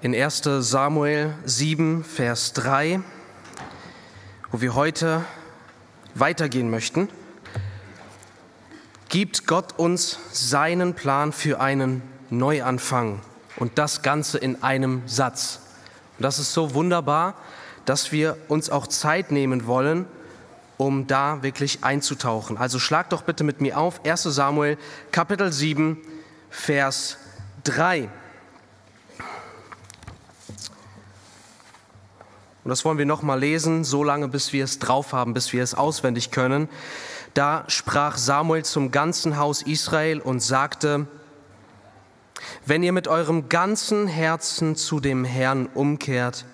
in 1 Samuel 7, Vers 3, wo wir heute weitergehen möchten, gibt Gott uns seinen Plan für einen Neuanfang und das Ganze in einem Satz. Und das ist so wunderbar, dass wir uns auch Zeit nehmen wollen, um da wirklich einzutauchen. Also schlag doch bitte mit mir auf 1 Samuel Kapitel 7, Vers 3. Und das wollen wir nochmal lesen, so lange, bis wir es drauf haben, bis wir es auswendig können. Da sprach Samuel zum ganzen Haus Israel und sagte, wenn ihr mit eurem ganzen Herzen zu dem Herrn umkehrt,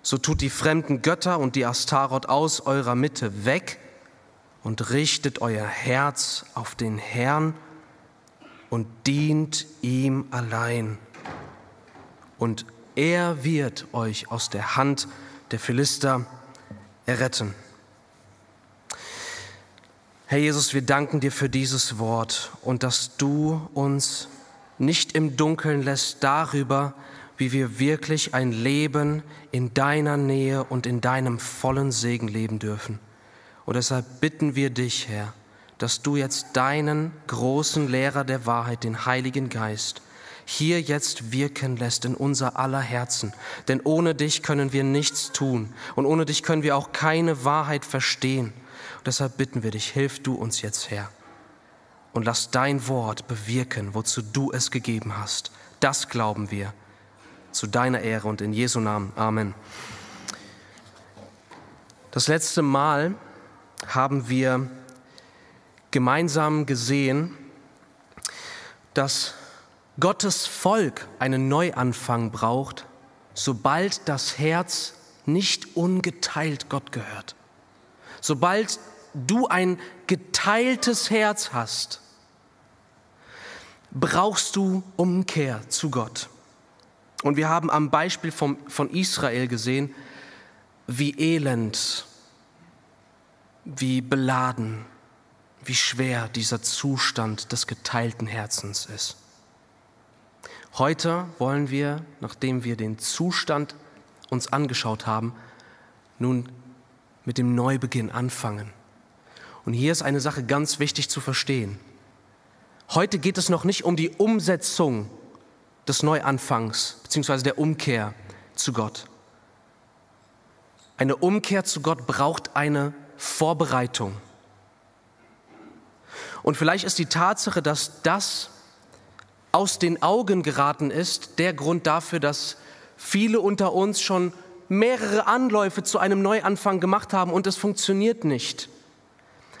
so tut die fremden Götter und die Astaroth aus eurer Mitte weg und richtet euer Herz auf den Herrn und dient ihm allein. Und er wird euch aus der Hand der Philister erretten. Herr Jesus, wir danken dir für dieses Wort und dass du uns nicht im Dunkeln lässt darüber, wie wir wirklich ein Leben in deiner Nähe und in deinem vollen Segen leben dürfen. Und deshalb bitten wir dich, Herr, dass du jetzt deinen großen Lehrer der Wahrheit, den Heiligen Geist, hier jetzt wirken lässt in unser aller Herzen. Denn ohne dich können wir nichts tun und ohne dich können wir auch keine Wahrheit verstehen. Und deshalb bitten wir dich, hilf du uns jetzt, Herr und lass dein Wort bewirken, wozu du es gegeben hast. Das glauben wir. Zu deiner Ehre und in Jesu Namen. Amen. Das letzte Mal haben wir gemeinsam gesehen, dass Gottes Volk einen Neuanfang braucht, sobald das Herz nicht ungeteilt Gott gehört. Sobald du ein geteiltes Herz hast, brauchst du Umkehr zu Gott. Und wir haben am Beispiel vom, von Israel gesehen, wie elend, wie beladen, wie schwer dieser Zustand des geteilten Herzens ist. Heute wollen wir, nachdem wir den Zustand uns angeschaut haben, nun mit dem Neubeginn anfangen. Und hier ist eine Sache ganz wichtig zu verstehen. Heute geht es noch nicht um die Umsetzung des Neuanfangs bzw. der Umkehr zu Gott. Eine Umkehr zu Gott braucht eine Vorbereitung. Und vielleicht ist die Tatsache, dass das aus den Augen geraten ist, der Grund dafür, dass viele unter uns schon mehrere Anläufe zu einem Neuanfang gemacht haben und es funktioniert nicht.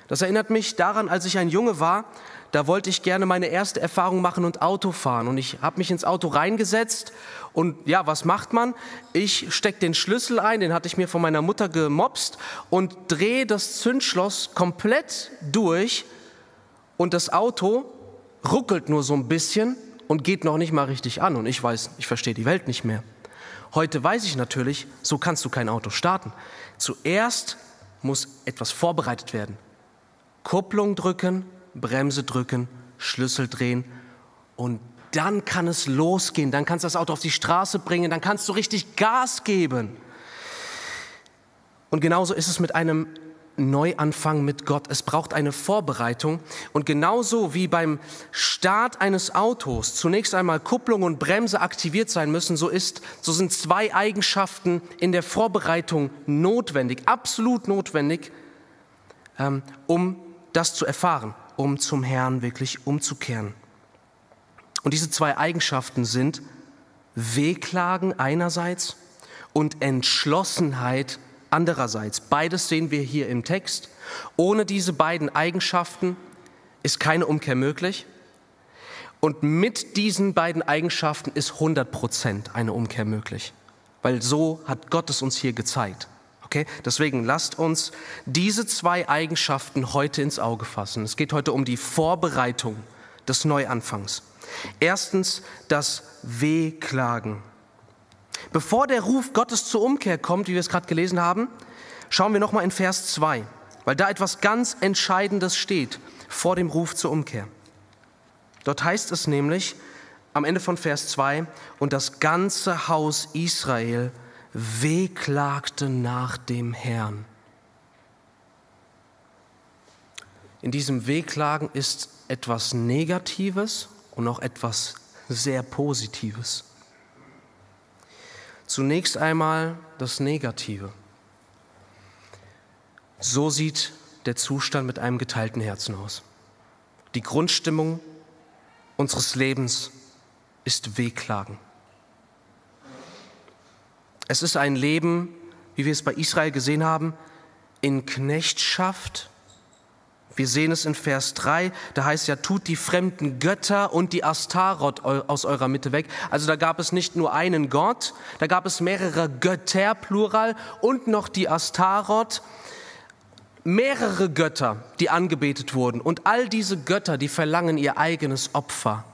Das erinnert mich daran, als ich ein Junge war, da wollte ich gerne meine erste Erfahrung machen und Auto fahren. Und ich habe mich ins Auto reingesetzt und ja, was macht man? Ich stecke den Schlüssel ein, den hatte ich mir von meiner Mutter gemopst und drehe das Zündschloss komplett durch und das Auto ruckelt nur so ein bisschen und geht noch nicht mal richtig an. Und ich weiß, ich verstehe die Welt nicht mehr. Heute weiß ich natürlich, so kannst du kein Auto starten. Zuerst muss etwas vorbereitet werden. Kupplung drücken, Bremse drücken, Schlüssel drehen und dann kann es losgehen, dann kannst du das Auto auf die Straße bringen, dann kannst du richtig Gas geben. Und genauso ist es mit einem Neuanfang mit Gott. Es braucht eine Vorbereitung. Und genauso wie beim Start eines Autos zunächst einmal Kupplung und Bremse aktiviert sein müssen, so, ist, so sind zwei Eigenschaften in der Vorbereitung notwendig, absolut notwendig, ähm, um das zu erfahren um zum Herrn wirklich umzukehren. Und diese zwei Eigenschaften sind Wehklagen einerseits und Entschlossenheit andererseits. Beides sehen wir hier im Text. Ohne diese beiden Eigenschaften ist keine Umkehr möglich. Und mit diesen beiden Eigenschaften ist 100 Prozent eine Umkehr möglich. Weil so hat Gott es uns hier gezeigt. Okay? Deswegen lasst uns diese zwei Eigenschaften heute ins Auge fassen. Es geht heute um die Vorbereitung des Neuanfangs. Erstens das Wehklagen. Bevor der Ruf Gottes zur Umkehr kommt, wie wir es gerade gelesen haben, schauen wir nochmal in Vers 2, weil da etwas ganz Entscheidendes steht vor dem Ruf zur Umkehr. Dort heißt es nämlich, am Ende von Vers 2, und das ganze Haus Israel wehklagte nach dem Herrn. In diesem Wehklagen ist etwas Negatives und auch etwas sehr Positives. Zunächst einmal das Negative. So sieht der Zustand mit einem geteilten Herzen aus. Die Grundstimmung unseres Lebens ist Wehklagen. Es ist ein Leben, wie wir es bei Israel gesehen haben, in Knechtschaft. Wir sehen es in Vers 3, da heißt ja, tut die fremden Götter und die Astaroth aus eurer Mitte weg. Also da gab es nicht nur einen Gott, da gab es mehrere Götter, Plural, und noch die Astaroth, mehrere Götter, die angebetet wurden. Und all diese Götter, die verlangen ihr eigenes Opfer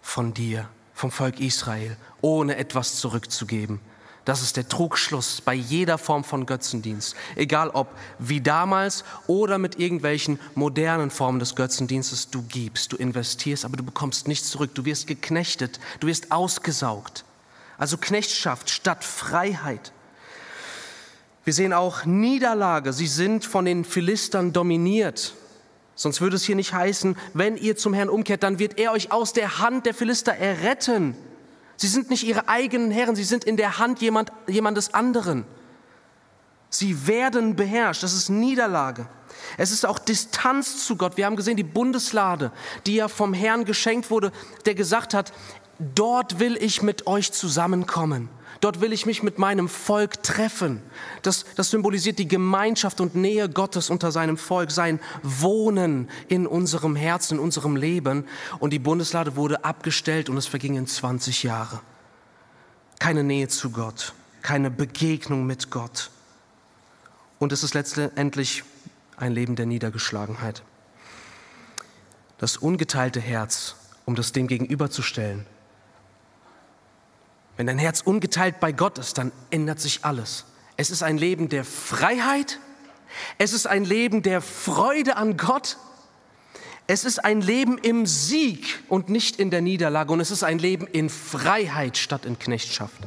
von dir, vom Volk Israel, ohne etwas zurückzugeben. Das ist der Trugschluss bei jeder Form von Götzendienst. Egal ob wie damals oder mit irgendwelchen modernen Formen des Götzendienstes, du gibst, du investierst, aber du bekommst nichts zurück. Du wirst geknechtet, du wirst ausgesaugt. Also Knechtschaft statt Freiheit. Wir sehen auch Niederlage. Sie sind von den Philistern dominiert. Sonst würde es hier nicht heißen, wenn ihr zum Herrn umkehrt, dann wird er euch aus der Hand der Philister erretten. Sie sind nicht ihre eigenen Herren, sie sind in der Hand jemand, jemandes anderen. Sie werden beherrscht, das ist Niederlage. Es ist auch Distanz zu Gott. Wir haben gesehen, die Bundeslade, die ja vom Herrn geschenkt wurde, der gesagt hat, dort will ich mit euch zusammenkommen. Dort will ich mich mit meinem Volk treffen. Das, das symbolisiert die Gemeinschaft und Nähe Gottes unter seinem Volk, sein Wohnen in unserem Herzen, in unserem Leben. Und die Bundeslade wurde abgestellt und es vergingen 20 Jahre. Keine Nähe zu Gott, keine Begegnung mit Gott. Und es ist letztendlich ein Leben der Niedergeschlagenheit. Das ungeteilte Herz, um das dem gegenüberzustellen, wenn dein Herz ungeteilt bei Gott ist, dann ändert sich alles. Es ist ein Leben der Freiheit. Es ist ein Leben der Freude an Gott. Es ist ein Leben im Sieg und nicht in der Niederlage. Und es ist ein Leben in Freiheit statt in Knechtschaft.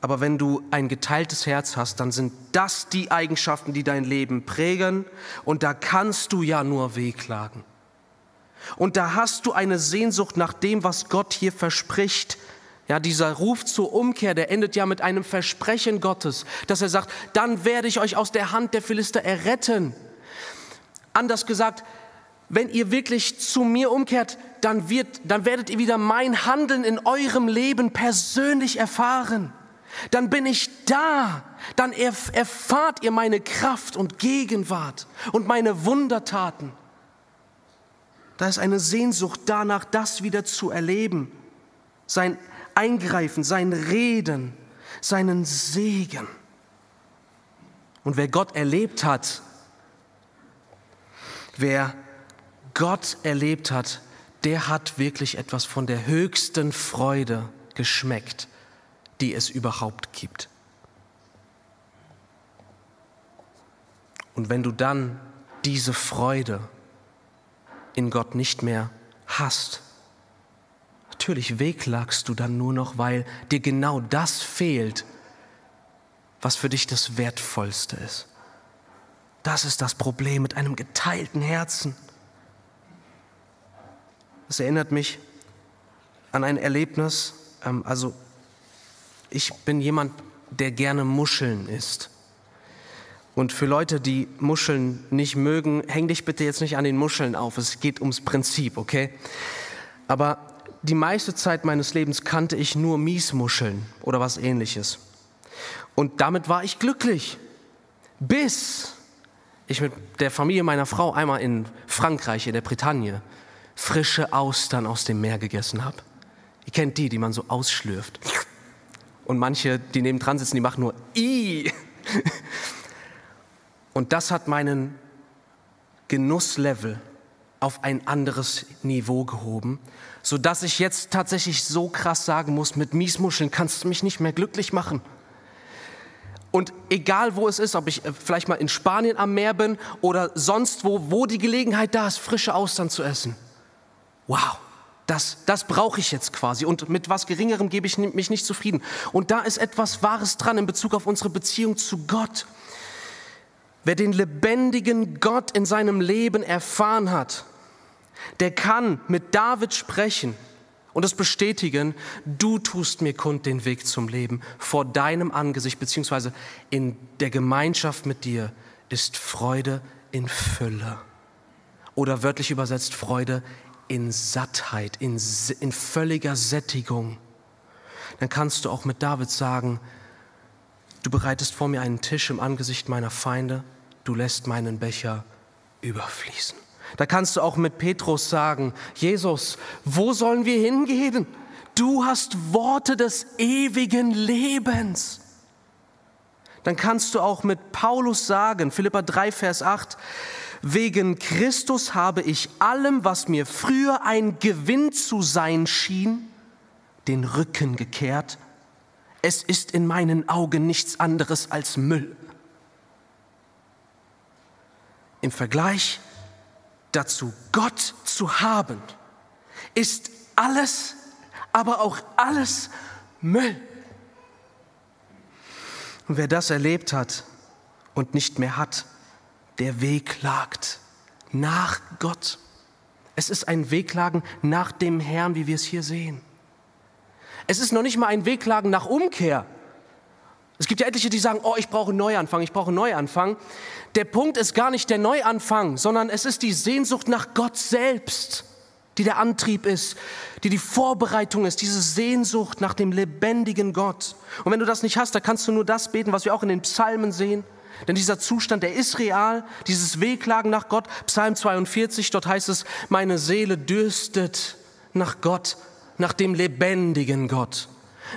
Aber wenn du ein geteiltes Herz hast, dann sind das die Eigenschaften, die dein Leben prägen. Und da kannst du ja nur wehklagen. Und da hast du eine Sehnsucht nach dem, was Gott hier verspricht. Ja, dieser Ruf zur Umkehr, der endet ja mit einem Versprechen Gottes, dass er sagt, dann werde ich euch aus der Hand der Philister erretten. Anders gesagt, wenn ihr wirklich zu mir umkehrt, dann, wird, dann werdet ihr wieder mein Handeln in eurem Leben persönlich erfahren. Dann bin ich da. Dann erfahrt ihr meine Kraft und Gegenwart und meine Wundertaten. Da ist eine Sehnsucht danach, das wieder zu erleben. Sein Eingreifen, sein Reden, seinen Segen. Und wer Gott erlebt hat, wer Gott erlebt hat, der hat wirklich etwas von der höchsten Freude geschmeckt, die es überhaupt gibt. Und wenn du dann diese Freude in Gott nicht mehr hast. Natürlich wehklagst du dann nur noch, weil dir genau das fehlt, was für dich das Wertvollste ist. Das ist das Problem mit einem geteilten Herzen. Das erinnert mich an ein Erlebnis. Ähm, also ich bin jemand, der gerne Muscheln isst. Und für Leute, die Muscheln nicht mögen, häng dich bitte jetzt nicht an den Muscheln auf. Es geht ums Prinzip, okay? Aber die meiste Zeit meines Lebens kannte ich nur Miesmuscheln oder was ähnliches. Und damit war ich glücklich. Bis ich mit der Familie meiner Frau einmal in Frankreich, in der Bretagne, frische Austern aus dem Meer gegessen habe. Ihr kennt die, die man so ausschlürft. Und manche, die neben dran sitzen, die machen nur I. Und das hat meinen Genusslevel auf ein anderes Niveau gehoben, so dass ich jetzt tatsächlich so krass sagen muss, mit Miesmuscheln kannst du mich nicht mehr glücklich machen. Und egal wo es ist, ob ich äh, vielleicht mal in Spanien am Meer bin oder sonst wo, wo die Gelegenheit da ist, frische Austern zu essen. Wow, das, das brauche ich jetzt quasi und mit was Geringerem gebe ich mich nicht zufrieden. Und da ist etwas Wahres dran in Bezug auf unsere Beziehung zu Gott. Wer den lebendigen Gott in seinem Leben erfahren hat, der kann mit David sprechen und es bestätigen, du tust mir kund den Weg zum Leben. Vor deinem Angesicht beziehungsweise in der Gemeinschaft mit dir ist Freude in Fülle. Oder wörtlich übersetzt Freude in Sattheit, in, in völliger Sättigung. Dann kannst du auch mit David sagen, du bereitest vor mir einen Tisch im Angesicht meiner Feinde, du lässt meinen Becher überfließen. Da kannst du auch mit Petrus sagen, Jesus, wo sollen wir hingehen? Du hast Worte des ewigen Lebens. Dann kannst du auch mit Paulus sagen, Philippa 3, Vers 8, wegen Christus habe ich allem, was mir früher ein Gewinn zu sein schien, den Rücken gekehrt. Es ist in meinen Augen nichts anderes als Müll. Im Vergleich dazu, Gott zu haben, ist alles, aber auch alles Müll. Und wer das erlebt hat und nicht mehr hat, der wehklagt nach Gott. Es ist ein Wehklagen nach dem Herrn, wie wir es hier sehen. Es ist noch nicht mal ein Wehklagen nach Umkehr. Es gibt ja etliche, die sagen, oh, ich brauche einen Neuanfang, ich brauche einen Neuanfang. Der Punkt ist gar nicht der Neuanfang, sondern es ist die Sehnsucht nach Gott selbst, die der Antrieb ist, die die Vorbereitung ist, diese Sehnsucht nach dem lebendigen Gott. Und wenn du das nicht hast, dann kannst du nur das beten, was wir auch in den Psalmen sehen. Denn dieser Zustand, der ist real, dieses Wehklagen nach Gott. Psalm 42, dort heißt es, meine Seele dürstet nach Gott, nach dem lebendigen Gott.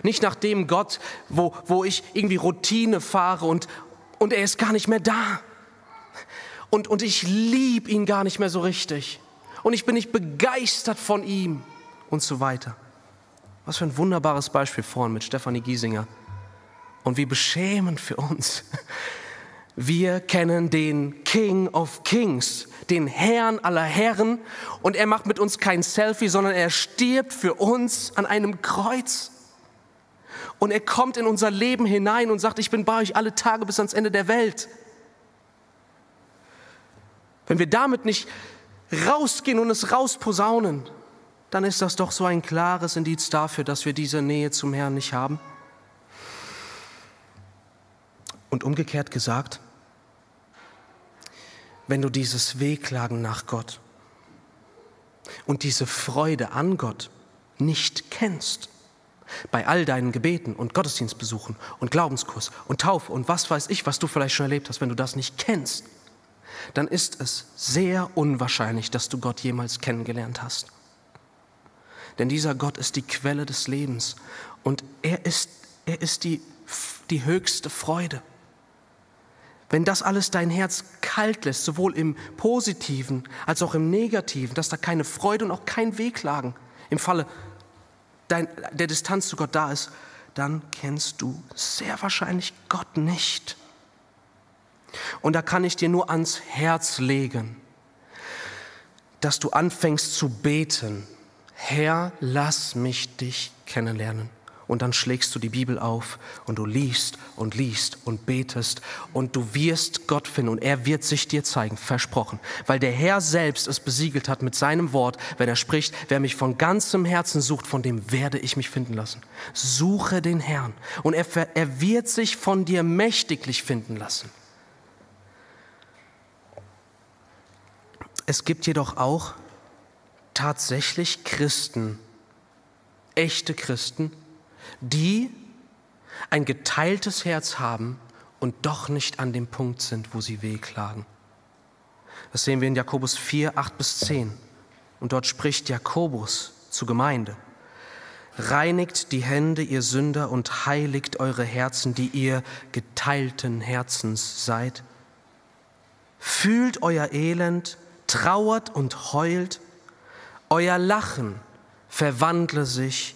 Nicht nach dem Gott, wo, wo ich irgendwie Routine fahre und, und er ist gar nicht mehr da. Und, und ich liebe ihn gar nicht mehr so richtig. Und ich bin nicht begeistert von ihm und so weiter. Was für ein wunderbares Beispiel vorhin mit Stefanie Giesinger. Und wie beschämend für uns. Wir kennen den King of Kings, den Herrn aller Herren. Und er macht mit uns kein Selfie, sondern er stirbt für uns an einem Kreuz. Und er kommt in unser Leben hinein und sagt, ich bin bei euch alle Tage bis ans Ende der Welt. Wenn wir damit nicht rausgehen und es rausposaunen, dann ist das doch so ein klares Indiz dafür, dass wir diese Nähe zum Herrn nicht haben. Und umgekehrt gesagt, wenn du dieses Wehklagen nach Gott und diese Freude an Gott nicht kennst, bei all deinen Gebeten und Gottesdienstbesuchen und Glaubenskurs und Taufe und was weiß ich, was du vielleicht schon erlebt hast, wenn du das nicht kennst, dann ist es sehr unwahrscheinlich, dass du Gott jemals kennengelernt hast. Denn dieser Gott ist die Quelle des Lebens und er ist, er ist die, die höchste Freude. Wenn das alles dein Herz kalt lässt, sowohl im Positiven als auch im Negativen, dass da keine Freude und auch kein Wehklagen im Falle dein, der Distanz zu Gott da ist, dann kennst du sehr wahrscheinlich Gott nicht. Und da kann ich dir nur ans Herz legen, dass du anfängst zu beten. Herr, lass mich dich kennenlernen. Und dann schlägst du die Bibel auf und du liest und liest und betest und du wirst Gott finden und er wird sich dir zeigen, versprochen. Weil der Herr selbst es besiegelt hat mit seinem Wort, wenn er spricht, wer mich von ganzem Herzen sucht, von dem werde ich mich finden lassen. Suche den Herrn und er, er wird sich von dir mächtiglich finden lassen. Es gibt jedoch auch tatsächlich Christen, echte Christen, die ein geteiltes Herz haben und doch nicht an dem Punkt sind, wo sie wehklagen. Das sehen wir in Jakobus 4, 8 bis 10. Und dort spricht Jakobus zur Gemeinde. Reinigt die Hände, ihr Sünder, und heiligt eure Herzen, die ihr geteilten Herzens seid. Fühlt euer Elend trauert und heult, euer Lachen verwandle sich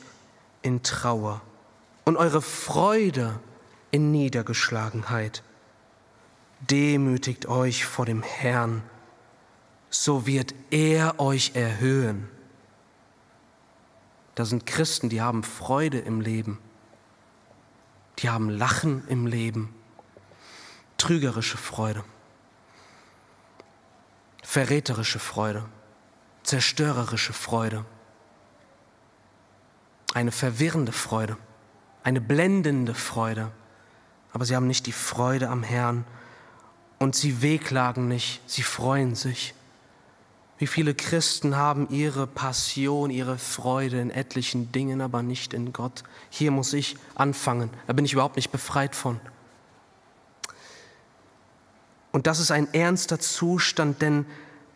in Trauer und eure Freude in Niedergeschlagenheit. Demütigt euch vor dem Herrn, so wird er euch erhöhen. Da sind Christen, die haben Freude im Leben. Die haben Lachen im Leben. Trügerische Freude. Verräterische Freude. Zerstörerische Freude. Eine verwirrende Freude. Eine blendende Freude. Aber sie haben nicht die Freude am Herrn. Und sie wehklagen nicht, sie freuen sich. Wie viele Christen haben ihre Passion, ihre Freude in etlichen Dingen, aber nicht in Gott. Hier muss ich anfangen. Da bin ich überhaupt nicht befreit von. Und das ist ein ernster Zustand, denn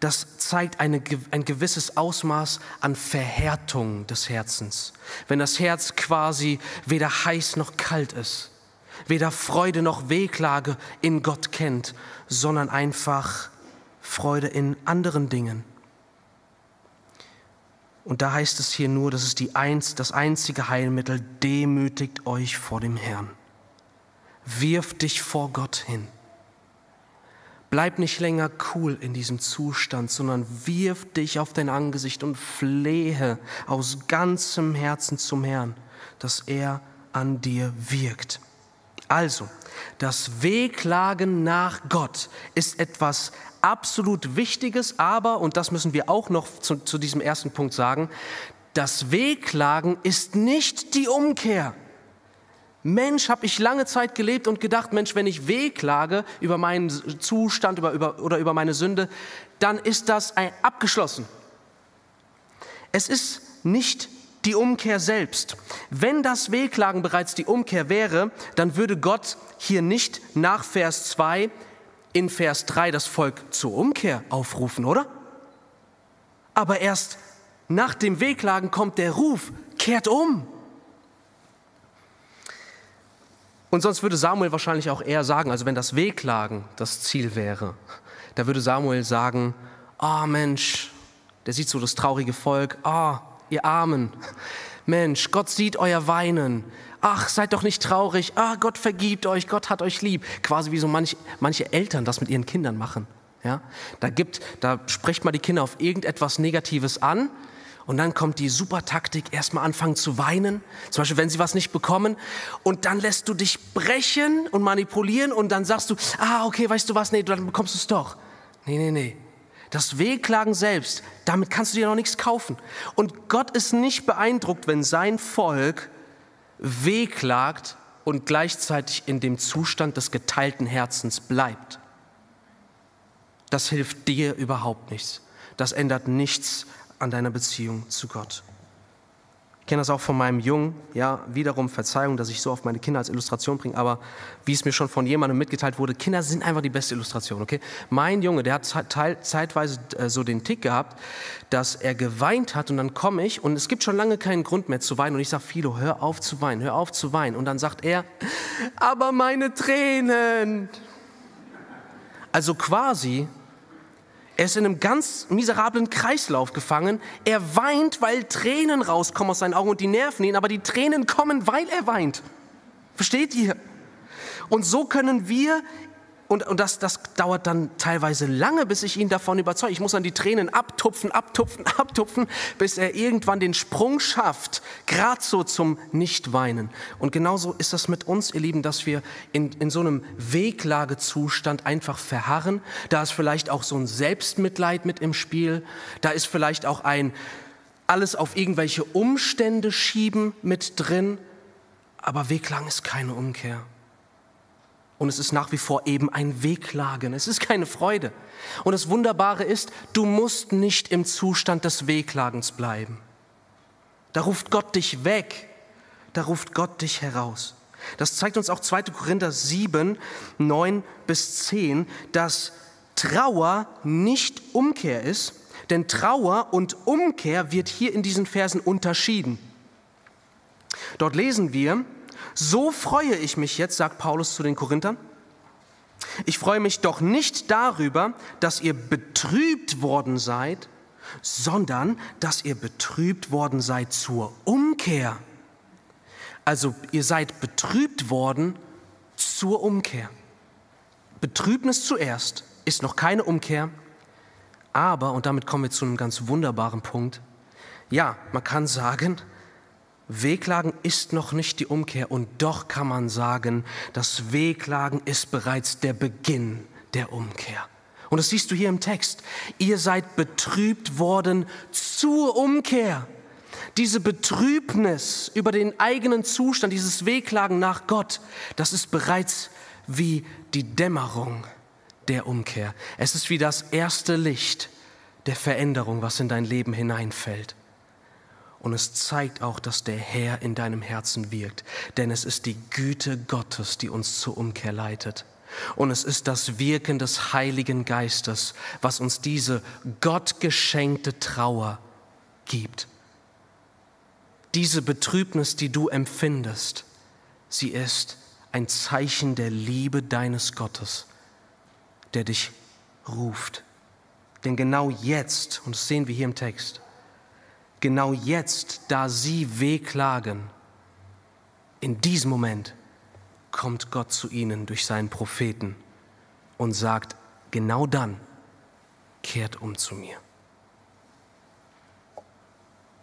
das zeigt eine, ein gewisses Ausmaß an Verhärtung des Herzens. Wenn das Herz quasi weder heiß noch kalt ist, weder Freude noch Wehklage in Gott kennt, sondern einfach Freude in anderen Dingen. Und da heißt es hier nur, das ist die eins, das einzige Heilmittel, demütigt euch vor dem Herrn. Wirf dich vor Gott hin. Bleib nicht länger cool in diesem Zustand, sondern wirf dich auf dein Angesicht und flehe aus ganzem Herzen zum Herrn, dass er an dir wirkt. Also, das Wehklagen nach Gott ist etwas absolut Wichtiges, aber, und das müssen wir auch noch zu, zu diesem ersten Punkt sagen, das Wehklagen ist nicht die Umkehr. Mensch, habe ich lange Zeit gelebt und gedacht, Mensch, wenn ich wehklage über meinen Zustand über, über, oder über meine Sünde, dann ist das abgeschlossen. Es ist nicht die Umkehr selbst. Wenn das Wehklagen bereits die Umkehr wäre, dann würde Gott hier nicht nach Vers 2 in Vers 3 das Volk zur Umkehr aufrufen, oder? Aber erst nach dem Wehklagen kommt der Ruf, kehrt um. Und sonst würde Samuel wahrscheinlich auch eher sagen, also wenn das Wehklagen das Ziel wäre, da würde Samuel sagen, ah oh Mensch, der sieht so das traurige Volk, ah, oh, ihr Armen, Mensch, Gott sieht euer Weinen, ach, seid doch nicht traurig, ah, Gott vergibt euch, Gott hat euch lieb. Quasi wie so manch, manche Eltern das mit ihren Kindern machen. Ja? Da, gibt, da spricht man die Kinder auf irgendetwas Negatives an und dann kommt die super Taktik, erstmal anfangen zu weinen, zum Beispiel wenn sie was nicht bekommen und dann lässt du dich brechen und manipulieren und dann sagst du, ah, okay, weißt du was, nee, dann bekommst du es doch. Nee, nee, nee. Das Wehklagen selbst, damit kannst du dir noch nichts kaufen. Und Gott ist nicht beeindruckt, wenn sein Volk wehklagt und gleichzeitig in dem Zustand des geteilten Herzens bleibt. Das hilft dir überhaupt nichts. Das ändert nichts an deiner Beziehung zu Gott. Ich kenne das auch von meinem Jungen. Ja, wiederum Verzeihung, dass ich so auf meine Kinder als Illustration bringe, aber wie es mir schon von jemandem mitgeteilt wurde, Kinder sind einfach die beste Illustration, okay? Mein Junge, der hat zeitweise äh, so den Tick gehabt, dass er geweint hat und dann komme ich und es gibt schon lange keinen Grund mehr zu weinen und ich sage, Philo, hör auf zu weinen, hör auf zu weinen. Und dann sagt er, aber meine Tränen. Also quasi er ist in einem ganz miserablen Kreislauf gefangen. Er weint, weil Tränen rauskommen aus seinen Augen und die nerven ihn, aber die Tränen kommen, weil er weint. Versteht ihr? Und so können wir und, und das, das dauert dann teilweise lange, bis ich ihn davon überzeuge. Ich muss dann die Tränen abtupfen, abtupfen, abtupfen, bis er irgendwann den Sprung schafft, gerade so zum Nichtweinen. Und genauso ist das mit uns, ihr Lieben, dass wir in, in so einem Weglagezustand einfach verharren. Da ist vielleicht auch so ein Selbstmitleid mit im Spiel. Da ist vielleicht auch ein alles auf irgendwelche Umstände schieben mit drin. Aber Weglang ist keine Umkehr. Und es ist nach wie vor eben ein Wehklagen. Es ist keine Freude. Und das Wunderbare ist, du musst nicht im Zustand des Wehklagens bleiben. Da ruft Gott dich weg. Da ruft Gott dich heraus. Das zeigt uns auch 2. Korinther 7, 9 bis 10, dass Trauer nicht Umkehr ist, denn Trauer und Umkehr wird hier in diesen Versen unterschieden. Dort lesen wir, so freue ich mich jetzt, sagt Paulus zu den Korinthern. Ich freue mich doch nicht darüber, dass ihr betrübt worden seid, sondern dass ihr betrübt worden seid zur Umkehr. Also ihr seid betrübt worden zur Umkehr. Betrübnis zuerst ist noch keine Umkehr, aber, und damit kommen wir zu einem ganz wunderbaren Punkt, ja, man kann sagen, Wehklagen ist noch nicht die Umkehr und doch kann man sagen, das Wehklagen ist bereits der Beginn der Umkehr. Und das siehst du hier im Text. Ihr seid betrübt worden zur Umkehr. Diese Betrübnis über den eigenen Zustand, dieses Wehklagen nach Gott, das ist bereits wie die Dämmerung der Umkehr. Es ist wie das erste Licht der Veränderung, was in dein Leben hineinfällt. Und es zeigt auch, dass der Herr in deinem Herzen wirkt. Denn es ist die Güte Gottes, die uns zur Umkehr leitet. Und es ist das Wirken des Heiligen Geistes, was uns diese gottgeschenkte Trauer gibt. Diese Betrübnis, die du empfindest, sie ist ein Zeichen der Liebe deines Gottes, der dich ruft. Denn genau jetzt, und das sehen wir hier im Text, genau jetzt, da sie wehklagen, in diesem Moment kommt Gott zu ihnen durch seinen Propheten und sagt, genau dann kehrt um zu mir.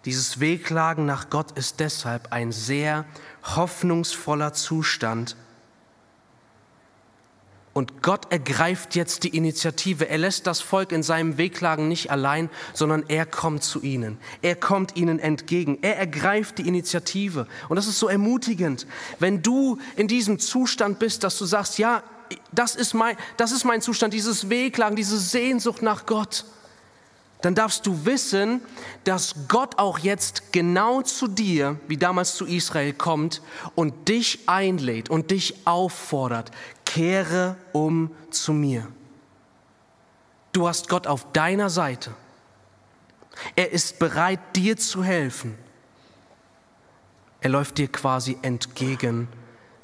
Dieses Wehklagen nach Gott ist deshalb ein sehr hoffnungsvoller Zustand, und Gott ergreift jetzt die Initiative. Er lässt das Volk in seinem Wehklagen nicht allein, sondern er kommt zu ihnen. Er kommt ihnen entgegen. Er ergreift die Initiative. Und das ist so ermutigend, wenn du in diesem Zustand bist, dass du sagst, ja, das ist mein, das ist mein Zustand, dieses Wehklagen, diese Sehnsucht nach Gott. Dann darfst du wissen, dass Gott auch jetzt genau zu dir, wie damals zu Israel, kommt und dich einlädt und dich auffordert kehre um zu mir. Du hast Gott auf deiner Seite. Er ist bereit, dir zu helfen. Er läuft dir quasi entgegen,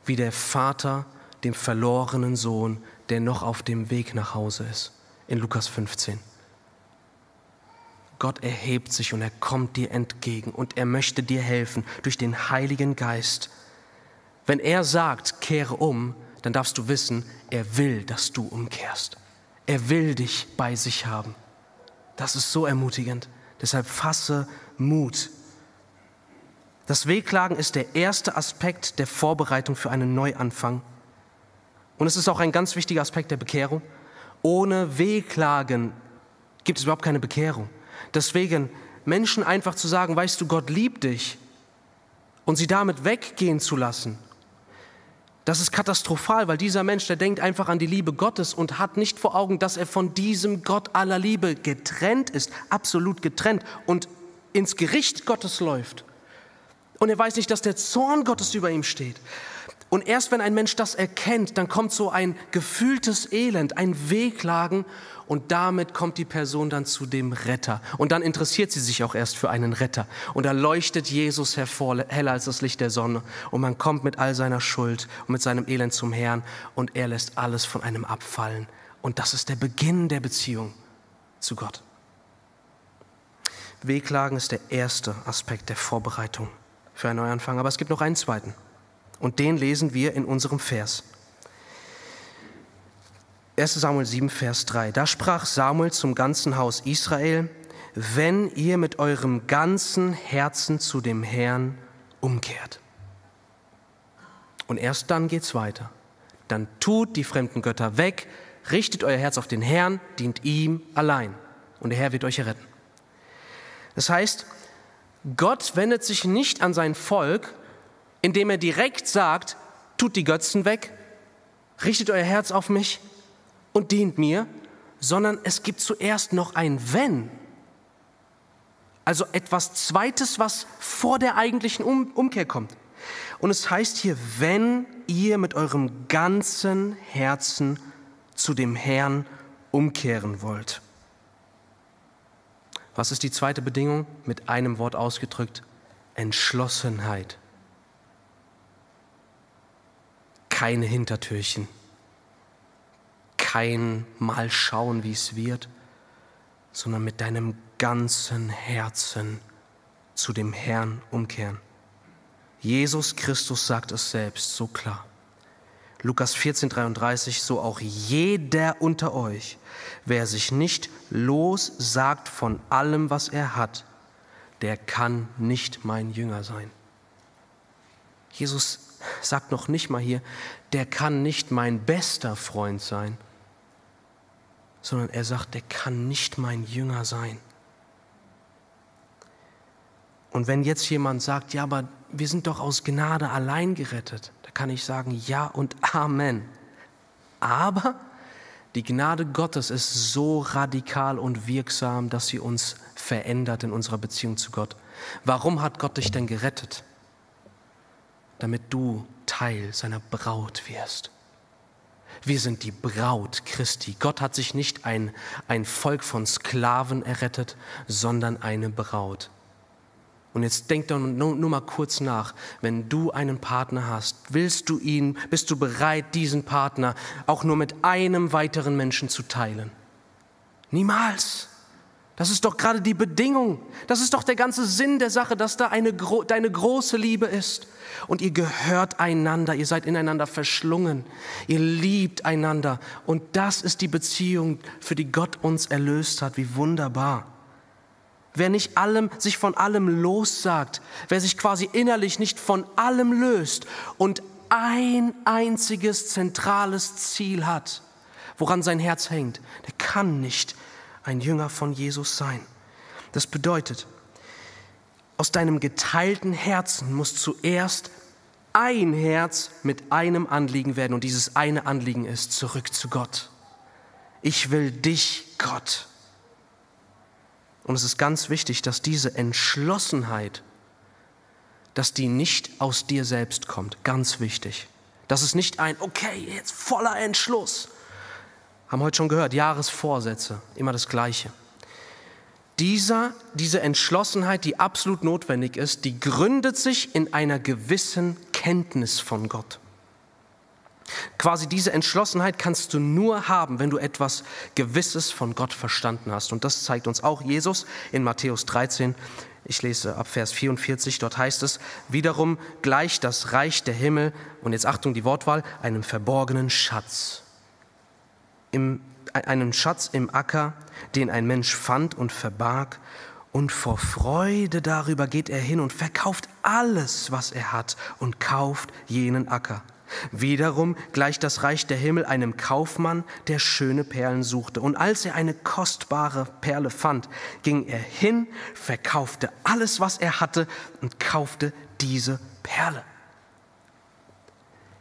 wie der Vater dem verlorenen Sohn, der noch auf dem Weg nach Hause ist, in Lukas 15. Gott erhebt sich und er kommt dir entgegen und er möchte dir helfen durch den Heiligen Geist. Wenn er sagt, kehre um, dann darfst du wissen, er will, dass du umkehrst. Er will dich bei sich haben. Das ist so ermutigend. Deshalb fasse Mut. Das Wehklagen ist der erste Aspekt der Vorbereitung für einen Neuanfang. Und es ist auch ein ganz wichtiger Aspekt der Bekehrung. Ohne Wehklagen gibt es überhaupt keine Bekehrung. Deswegen Menschen einfach zu sagen, weißt du, Gott liebt dich und sie damit weggehen zu lassen das ist katastrophal, weil dieser Mensch, der denkt einfach an die Liebe Gottes und hat nicht vor Augen, dass er von diesem Gott aller Liebe getrennt ist, absolut getrennt und ins Gericht Gottes läuft. Und er weiß nicht, dass der Zorn Gottes über ihm steht. Und erst wenn ein Mensch das erkennt, dann kommt so ein gefühltes Elend, ein Wehklagen und damit kommt die Person dann zu dem Retter. Und dann interessiert sie sich auch erst für einen Retter. Und da leuchtet Jesus hervor, heller als das Licht der Sonne. Und man kommt mit all seiner Schuld und mit seinem Elend zum Herrn und er lässt alles von einem abfallen. Und das ist der Beginn der Beziehung zu Gott. Wehklagen ist der erste Aspekt der Vorbereitung für einen Neuanfang. Aber es gibt noch einen zweiten. Und den lesen wir in unserem Vers. 1 Samuel 7, Vers 3. Da sprach Samuel zum ganzen Haus Israel, wenn ihr mit eurem ganzen Herzen zu dem Herrn umkehrt. Und erst dann geht's weiter. Dann tut die fremden Götter weg, richtet euer Herz auf den Herrn, dient ihm allein. Und der Herr wird euch retten. Das heißt, Gott wendet sich nicht an sein Volk, indem er direkt sagt, tut die Götzen weg, richtet euer Herz auf mich, und dient mir, sondern es gibt zuerst noch ein Wenn. Also etwas Zweites, was vor der eigentlichen um Umkehr kommt. Und es heißt hier, wenn ihr mit eurem ganzen Herzen zu dem Herrn umkehren wollt. Was ist die zweite Bedingung? Mit einem Wort ausgedrückt, Entschlossenheit. Keine Hintertürchen kein Mal schauen, wie es wird, sondern mit deinem ganzen Herzen zu dem Herrn umkehren. Jesus Christus sagt es selbst so klar. Lukas 14, 33, so auch jeder unter euch, wer sich nicht lossagt von allem, was er hat, der kann nicht mein Jünger sein. Jesus sagt noch nicht mal hier, der kann nicht mein bester Freund sein, sondern er sagt, der kann nicht mein Jünger sein. Und wenn jetzt jemand sagt, ja, aber wir sind doch aus Gnade allein gerettet, da kann ich sagen, ja und Amen. Aber die Gnade Gottes ist so radikal und wirksam, dass sie uns verändert in unserer Beziehung zu Gott. Warum hat Gott dich denn gerettet? Damit du Teil seiner Braut wirst. Wir sind die Braut Christi. Gott hat sich nicht ein, ein Volk von Sklaven errettet, sondern eine Braut. Und jetzt denk doch nur, nur, mal kurz nach. Wenn du einen Partner hast, willst du ihn, bist du bereit, diesen Partner auch nur mit einem weiteren Menschen zu teilen? Niemals. Das ist doch gerade die Bedingung. Das ist doch der ganze Sinn der Sache, dass da eine, deine große Liebe ist. Und ihr gehört einander, ihr seid ineinander verschlungen, ihr liebt einander. Und das ist die Beziehung, für die Gott uns erlöst hat. Wie wunderbar. Wer nicht allem, sich von allem lossagt, wer sich quasi innerlich nicht von allem löst und ein einziges zentrales Ziel hat, woran sein Herz hängt, der kann nicht ein Jünger von Jesus sein. Das bedeutet, aus deinem geteilten Herzen muss zuerst ein Herz mit einem Anliegen werden und dieses eine Anliegen ist zurück zu Gott. Ich will dich, Gott. Und es ist ganz wichtig, dass diese Entschlossenheit, dass die nicht aus dir selbst kommt. Ganz wichtig. Das ist nicht ein, okay, jetzt voller Entschluss. Haben heute schon gehört, Jahresvorsätze, immer das Gleiche. Dieser, diese Entschlossenheit, die absolut notwendig ist, die gründet sich in einer gewissen Kenntnis von Gott. Quasi diese Entschlossenheit kannst du nur haben, wenn du etwas Gewisses von Gott verstanden hast. Und das zeigt uns auch Jesus in Matthäus 13. Ich lese ab Vers 44, dort heißt es, wiederum gleicht das Reich der Himmel, und jetzt Achtung die Wortwahl, einem verborgenen Schatz. Im, einen Schatz im Acker, den ein Mensch fand und verbarg, und vor Freude darüber geht er hin und verkauft alles, was er hat, und kauft jenen Acker. Wiederum gleicht das Reich der Himmel einem Kaufmann, der schöne Perlen suchte. Und als er eine kostbare Perle fand, ging er hin, verkaufte alles, was er hatte und kaufte diese Perle.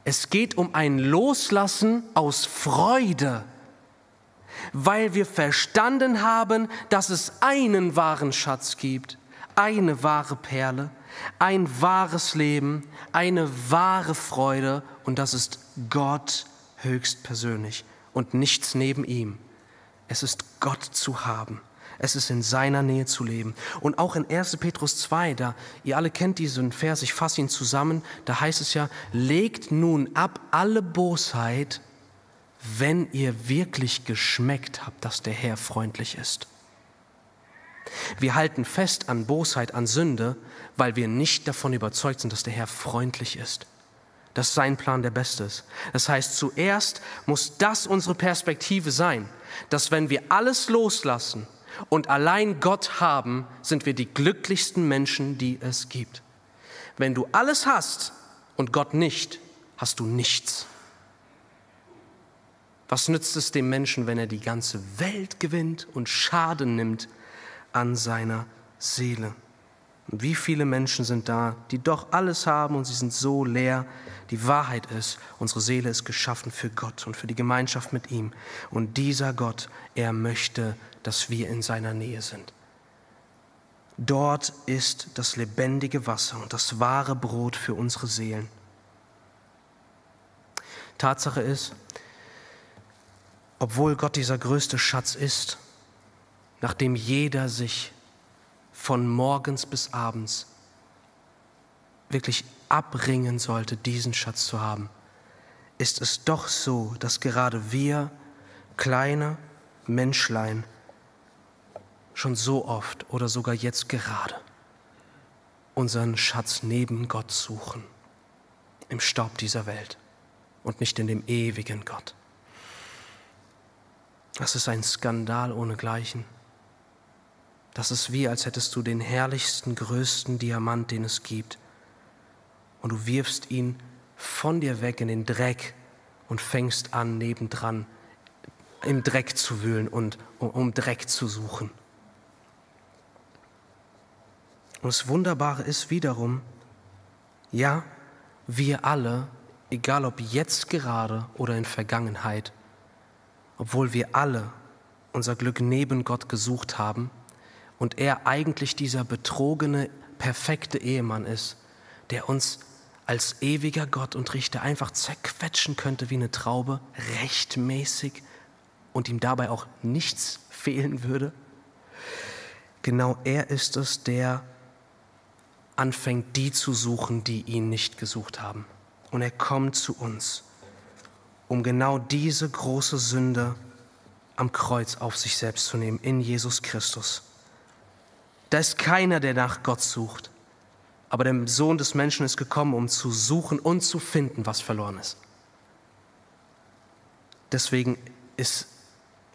Es geht um ein Loslassen aus Freude, weil wir verstanden haben, dass es einen wahren Schatz gibt, eine wahre Perle ein wahres Leben, eine wahre Freude und das ist Gott höchstpersönlich und nichts neben ihm. Es ist Gott zu haben. Es ist in seiner Nähe zu leben. Und auch in 1. Petrus 2, da ihr alle kennt diesen Vers, ich fasse ihn zusammen, da heißt es ja, legt nun ab alle Bosheit, wenn ihr wirklich geschmeckt habt, dass der Herr freundlich ist. Wir halten fest an Bosheit, an Sünde, weil wir nicht davon überzeugt sind, dass der Herr freundlich ist, dass sein Plan der beste ist. Das heißt, zuerst muss das unsere Perspektive sein, dass wenn wir alles loslassen und allein Gott haben, sind wir die glücklichsten Menschen, die es gibt. Wenn du alles hast und Gott nicht, hast du nichts. Was nützt es dem Menschen, wenn er die ganze Welt gewinnt und Schaden nimmt an seiner Seele? Wie viele Menschen sind da, die doch alles haben und sie sind so leer. Die Wahrheit ist, unsere Seele ist geschaffen für Gott und für die Gemeinschaft mit ihm. Und dieser Gott, er möchte, dass wir in seiner Nähe sind. Dort ist das lebendige Wasser und das wahre Brot für unsere Seelen. Tatsache ist, obwohl Gott dieser größte Schatz ist, nachdem jeder sich von morgens bis abends wirklich abringen sollte, diesen Schatz zu haben, ist es doch so, dass gerade wir, kleine Menschlein, schon so oft oder sogar jetzt gerade unseren Schatz neben Gott suchen, im Staub dieser Welt und nicht in dem ewigen Gott. Das ist ein Skandal ohnegleichen. Das ist wie, als hättest du den herrlichsten, größten Diamant, den es gibt, und du wirfst ihn von dir weg in den Dreck und fängst an, nebendran im Dreck zu wühlen und um, Dreck zu suchen. Und das Wunderbare ist wiederum, ja, wir alle, egal ob jetzt gerade oder in Vergangenheit, obwohl wir alle unser Glück neben Gott gesucht haben und er eigentlich dieser betrogene, perfekte Ehemann ist, der uns als ewiger Gott und Richter einfach zerquetschen könnte wie eine Traube, rechtmäßig und ihm dabei auch nichts fehlen würde. Genau er ist es, der anfängt, die zu suchen, die ihn nicht gesucht haben. Und er kommt zu uns, um genau diese große Sünde am Kreuz auf sich selbst zu nehmen, in Jesus Christus. Da ist keiner, der nach Gott sucht. Aber der Sohn des Menschen ist gekommen, um zu suchen und zu finden, was verloren ist. Deswegen ist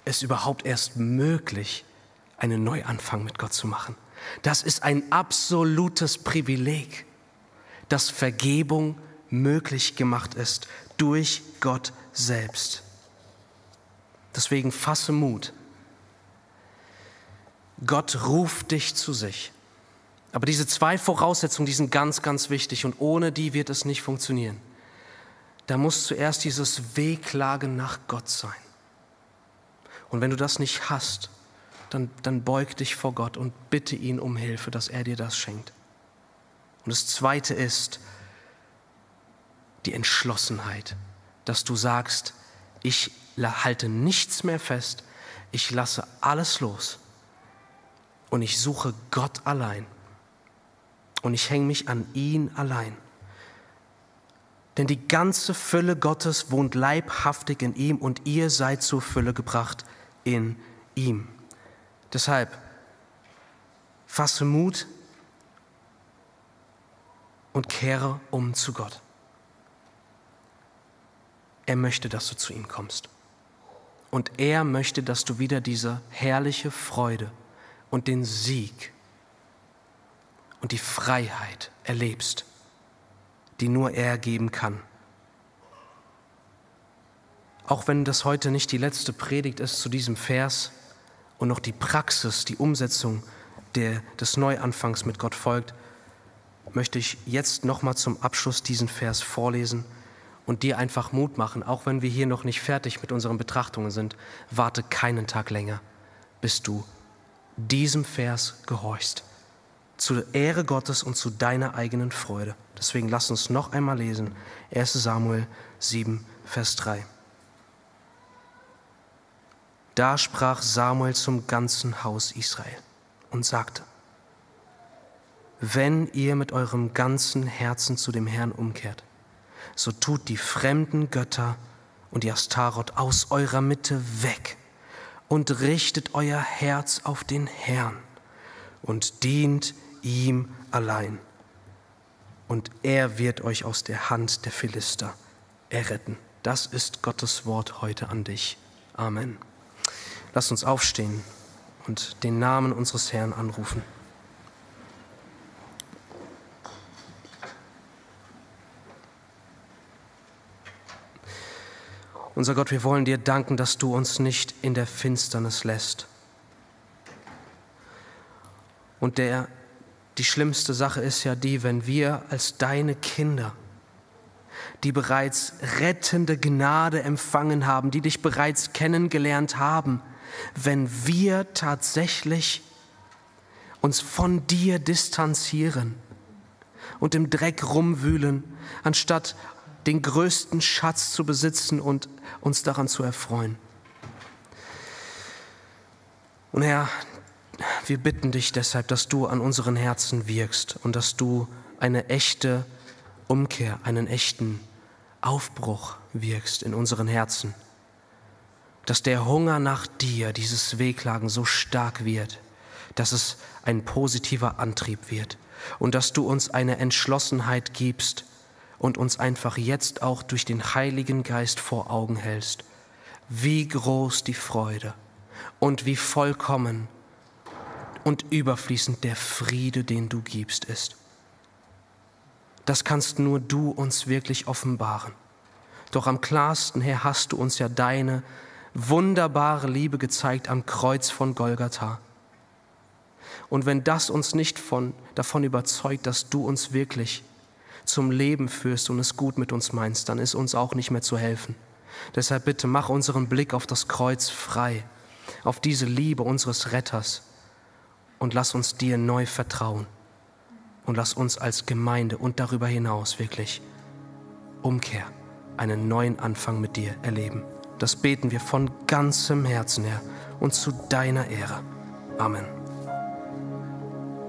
es überhaupt erst möglich, einen Neuanfang mit Gott zu machen. Das ist ein absolutes Privileg, dass Vergebung möglich gemacht ist durch Gott selbst. Deswegen fasse Mut. Gott ruft dich zu sich. Aber diese zwei Voraussetzungen, die sind ganz, ganz wichtig und ohne die wird es nicht funktionieren. Da muss zuerst dieses Wehklagen nach Gott sein. Und wenn du das nicht hast, dann, dann beug dich vor Gott und bitte ihn um Hilfe, dass er dir das schenkt. Und das Zweite ist die Entschlossenheit, dass du sagst, ich halte nichts mehr fest, ich lasse alles los und ich suche Gott allein und ich hänge mich an ihn allein. Denn die ganze Fülle Gottes wohnt leibhaftig in ihm und ihr seid zur Fülle gebracht in ihm. Deshalb fasse Mut und kehre um zu Gott. Er möchte, dass du zu ihm kommst. Und er möchte, dass du wieder diese herrliche Freude und den Sieg und die Freiheit erlebst, die nur er geben kann. Auch wenn das heute nicht die letzte Predigt ist zu diesem Vers und noch die Praxis, die Umsetzung der, des Neuanfangs mit Gott folgt, möchte ich jetzt nochmal zum Abschluss diesen Vers vorlesen und dir einfach Mut machen, auch wenn wir hier noch nicht fertig mit unseren Betrachtungen sind, warte keinen Tag länger, bis du diesem Vers gehorchst zur Ehre Gottes und zu deiner eigenen Freude. Deswegen lass uns noch einmal lesen. 1 Samuel 7, Vers 3. Da sprach Samuel zum ganzen Haus Israel und sagte, wenn ihr mit eurem ganzen Herzen zu dem Herrn umkehrt, so tut die fremden Götter und die Astaroth aus eurer Mitte weg und richtet euer Herz auf den Herrn und dient ihm allein. Und er wird euch aus der Hand der Philister erretten. Das ist Gottes Wort heute an dich. Amen. Lass uns aufstehen und den Namen unseres Herrn anrufen. Unser Gott, wir wollen dir danken, dass du uns nicht in der Finsternis lässt. Und der die schlimmste Sache ist ja die, wenn wir als deine Kinder, die bereits rettende Gnade empfangen haben, die dich bereits kennengelernt haben, wenn wir tatsächlich uns von dir distanzieren und im Dreck rumwühlen, anstatt den größten Schatz zu besitzen und uns daran zu erfreuen. Und Herr, wir bitten dich deshalb, dass du an unseren Herzen wirkst und dass du eine echte Umkehr, einen echten Aufbruch wirkst in unseren Herzen. Dass der Hunger nach dir, dieses Wehklagen so stark wird, dass es ein positiver Antrieb wird und dass du uns eine Entschlossenheit gibst und uns einfach jetzt auch durch den Heiligen Geist vor Augen hältst, wie groß die Freude und wie vollkommen und überfließend der Friede, den du gibst, ist. das kannst nur du uns wirklich offenbaren. Doch am klarsten, Herr, hast du uns ja deine wunderbare Liebe gezeigt am Kreuz von Golgatha. Und wenn das uns nicht von, davon überzeugt, dass du uns wirklich zum Leben führst und es gut mit uns meinst, dann ist uns auch nicht mehr zu helfen. Deshalb bitte mach unseren Blick auf das Kreuz frei, auf diese Liebe unseres Retters und lass uns dir neu vertrauen und lass uns als Gemeinde und darüber hinaus wirklich Umkehr, einen neuen Anfang mit dir erleben. Das beten wir von ganzem Herzen her und zu deiner Ehre. Amen.